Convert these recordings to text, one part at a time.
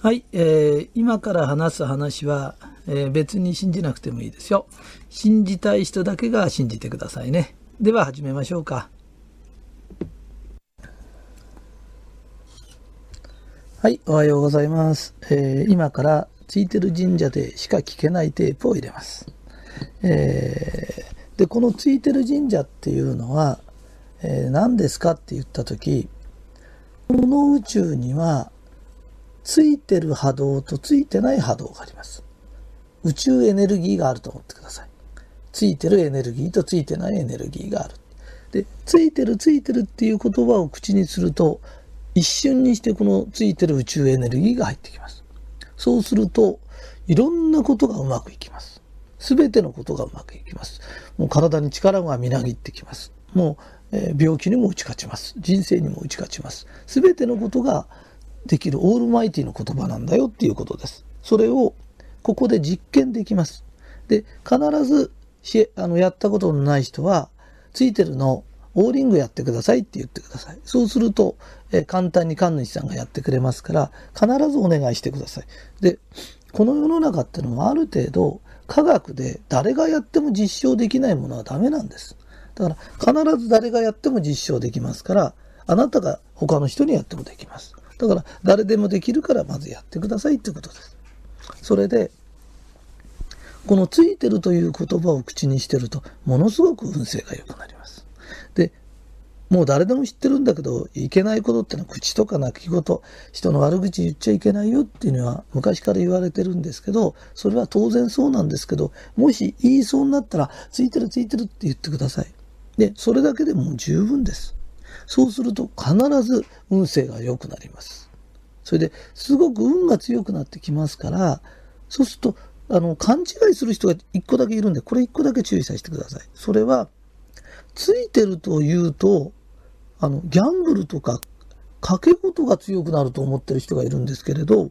はい、えー今から話す話は、えー別に信じなくてもいいですよ。信じたい人だけが信じてくださいね。では始めましょうか。はい、おはようございます。えー今からついてる神社でしか聞けないテープを入れます。えーで、このついてる神社っていうのは、えー何ですかって言ったとき、この宇宙にはついてる波動とついてない波動があります。宇宙エネルギーがあると思ってください。ついてるエネルギーとついてないエネルギーがある。で、ついてるついてるっていう言葉を口にすると、一瞬にしてこのついてる宇宙エネルギーが入ってきます。そうすると、いろんなことがうまくいきます。すべてのことがうまくいきます。もう体に力がみなぎってきます。もう、えー病気にも打ち勝ちます。人生にも打ち勝ちます。すべてのことができるオールマイティの言葉なんだよっていうことです。それをここで実験できます。で、必ずしあのやったことのない人は、ついてるのオーリングやってくださいって言ってください。そうすると、え簡単に神主さんがやってくれますから、必ずお願いしてください。で、この世の中ってのはある程度、科学で誰がやっても実証できないものはダメなんです。だから必ず誰がやっても実証できますから、あなたが他の人にやってもできます。だから誰でもできるからまずやってくださいってことです。それで、このついてるという言葉を口にしてると、ものすごく運勢が良くなります。で、もう誰でも知ってるんだけど、いけないことってのは口とか泣き言、人の悪口言っちゃいけないよっていうのは昔から言われてるんですけど、それは当然そうなんですけど、もし言いそうになったら、ついてるついてるって言ってください。で、それだけでも十分です。そうすると必ず運勢が良くなります。それで、すごく運が強くなってきますから、そうすると、あの、勘違いする人が一個だけいるんで、これ一個だけ注意させてください。それは、ついてるというと、あの、ギャンブルとか、賭け事が強くなると思ってる人がいるんですけれど、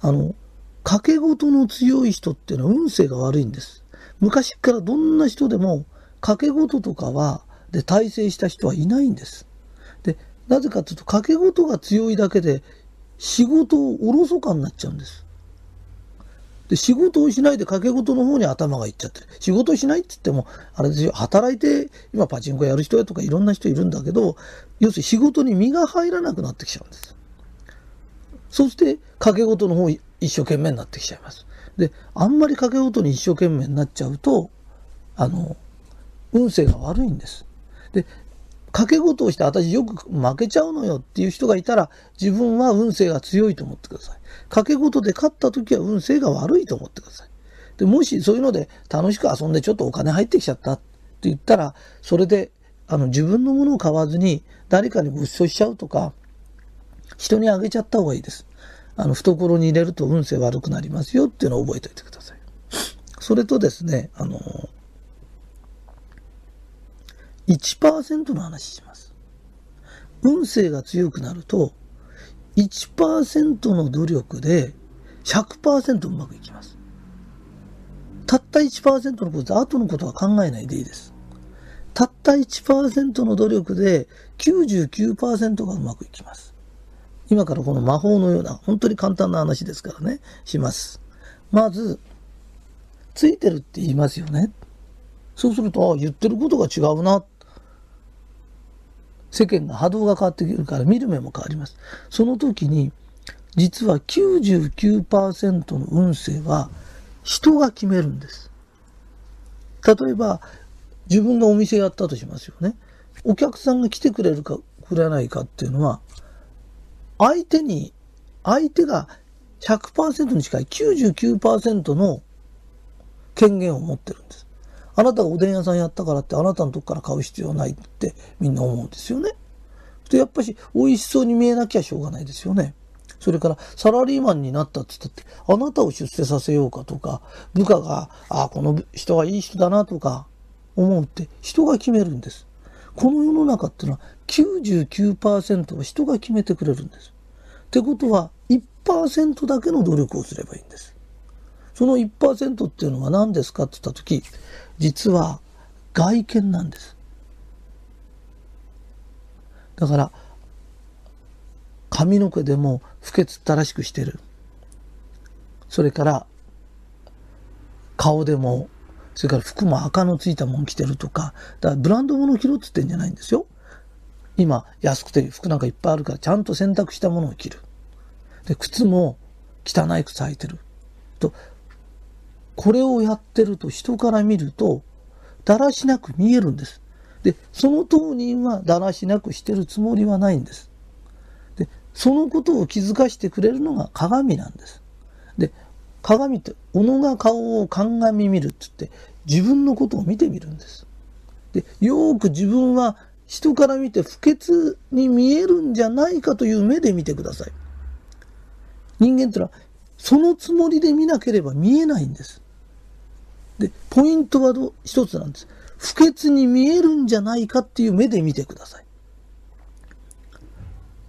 あの、賭け事の強い人っていうのは運勢が悪いんです。昔からどんな人でも、賭け事とかは、で、大成した人はいないんです。で、なぜかというと、賭け事が強いだけで、仕事をおろそかになっちゃうんです。で、仕事をしないで掛け事の方に頭がいっちゃってる。仕事しないって言っても、あれですよ、働いて、今パチンコやる人やとかいろんな人いるんだけど、要するに仕事に身が入らなくなってきちゃうんです。そして、掛け事の方一生懸命になってきちゃいます。で、あんまり掛け事に一生懸命になっちゃうと、あの、運勢が悪いんです。で、掛け事をして私よく負けちゃうのよっていう人がいたら自分は運勢が強いと思ってください。掛け事で勝った時は運勢が悪いと思ってください。で、もしそういうので楽しく遊んでちょっとお金入ってきちゃったって言ったら、それであの自分のものを買わずに誰かに物証しちゃうとか、人にあげちゃった方がいいです。あの、懐に入れると運勢悪くなりますよっていうのを覚えておいてください。それとですね、あの、1%の話します。運勢が強くなると、1%の努力で100%うまくいきます。たった1%のこと、後のことは考えないでいいです。たった1%の努力で99%がうまくいきます。今からこの魔法のような、本当に簡単な話ですからね、します。まず、ついてるって言いますよね。そうすると、あ言ってることが違うな。世間が波動が変わってくるから見る目も変わります。その時に、実は99%の運勢は人が決めるんです。例えば、自分がお店やったとしますよね。お客さんが来てくれるかくれないかっていうのは、相手に、相手が100%に近い99%の権限を持ってるんです。あなたがおでん屋さんやったからってあなたのとこから買う必要ないってみんな思うんですよね。で、やっぱし美味しそうに見えなきゃしょうがないですよね。それから、サラリーマンになったって言ったって、あなたを出世させようかとか、部下が、あこの人はいい人だなとか、思うって人が決めるんです。この世の中っていうのは99%は人が決めてくれるんです。ってことは、1%だけの努力をすればいいんです。その1%っていうのは何ですかって言ったとき、実は外見なんです。だから、髪の毛でも不潔ったらしくしてる。それから、顔でも、それから服も赤のついたもん着てるとか、だからブランド物着ろって言ってんじゃないんですよ。今、安くて服なんかいっぱいあるから、ちゃんと洗濯したものを着る。で、靴も汚い靴履いてる。と、これをやってると人から見ると、だらしなく見えるんです。で、その当人はだらしなくしてるつもりはないんです。で、そのことを気づかしてくれるのが鏡なんです。で、鏡って、己が顔を鑑見るって言って、自分のことを見てみるんです。で、よく自分は人から見て不潔に見えるんじゃないかという目で見てください。人間ってのは、そのつもりで見なければ見えないんです。で、ポイントは一つなんです。不潔に見えるんじゃないかっていう目で見てください。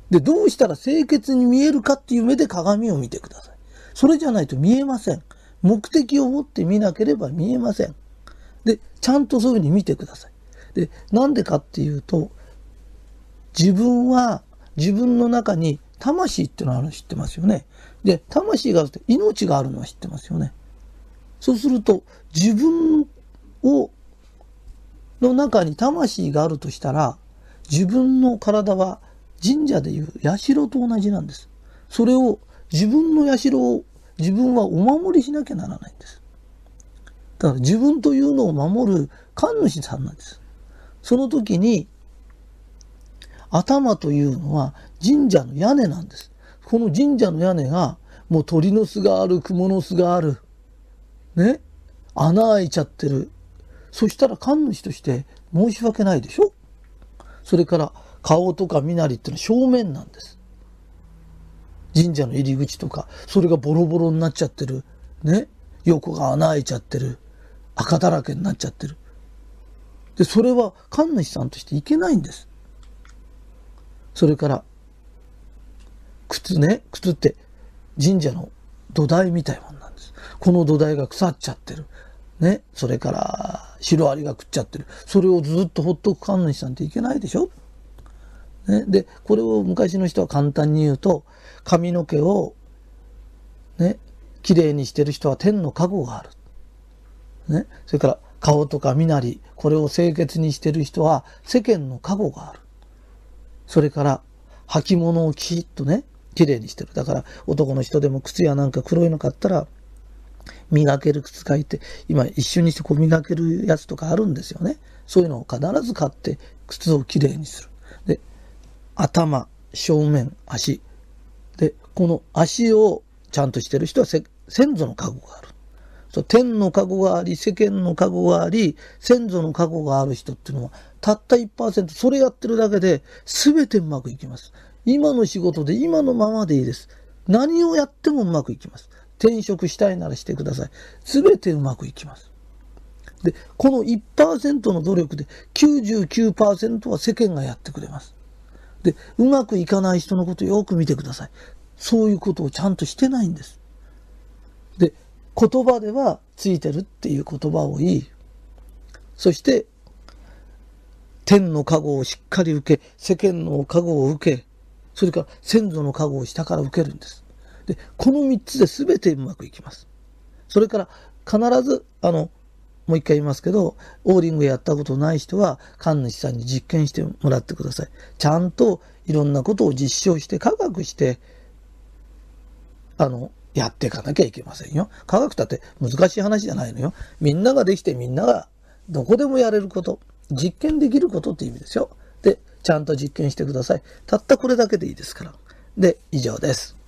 で、どうしたら清潔に見えるかっていう目で鏡を見てください。それじゃないと見えません。目的を持って見なければ見えません。で、ちゃんとそういうふうに見てください。で、なんでかっていうと、自分は自分の中に魂っていうのがあるの知ってますよね。で、魂があるって命があるのは知ってますよね。そうすると、自分を、の中に魂があるとしたら、自分の体は神社でいう社と同じなんです。それを、自分の社を自分はお守りしなきゃならないんです。だから自分というのを守る神主さんなんです。その時に、頭というのは神社の屋根なんです。この神社の屋根が、もう鳥の巣がある、蜘蛛の巣がある。ね。穴開いちゃってる。そしたら神主として申し訳ないでしょ？それから顔とか身なりってのは正面なんです。神社の入り口とか、それがボロボロになっちゃってる。ね。横が穴開いちゃってる。赤だらけになっちゃってる。で、それは神主さんとしていけないんです。それから、靴ね、靴って神社の土台みたいもんな。この土台が腐っちゃってる。ね、それからシロアリが食っちゃってる。それをずっとほっとく神主さんっていけないでしょ？ね、で、これを昔の人は簡単に言うと、髪の毛をね、綺麗にしてる人は天の加護がある。ね、それから顔とか身なり、これを清潔にしてる人は世間の加護がある。それから履物をきちっとね、綺麗にしてる。だから男の人でも靴やなんか黒いの買ったら、磨ける靴買いて、今一緒にしてこう磨けるやつとかあるんですよね。そういうのを必ず買って靴をきれいにする。で、頭、正面、足。で、この足をちゃんとしてる人は先祖の覚悟がある。そう天の覚悟があり、世間の覚悟があり、先祖の覚悟がある人っていうのは、たった1%、それやってるだけで全てうまくいきます。今の仕事で今のままでいいです。何をやってもうまくいきます。転職したいならしてください。すべてうまくいきます。で、この1%の努力で99%は世間がやってくれます。で、うまくいかない人のことよく見てください。そういうことをちゃんとしてないんです。で、言葉ではついてるっていう言葉を言い、そして天の加護をしっかり受け、世間の加護を受け、それから先祖の加護を下から受けるんです。で、この3つで全てうまくいきます。それから必ず、あの、もう一回言いますけど、オーリングやったことない人は、神主さんに実験してもらってください。ちゃんといろんなことを実証して、科学して、あの、やっていかなきゃいけませんよ。科学だって難しい話じゃないのよ。みんなができてみんながどこでもやれること、実験できることって意味ですよ。で、ちゃんと実験してください。たったこれだけでいいですから。で、以上です。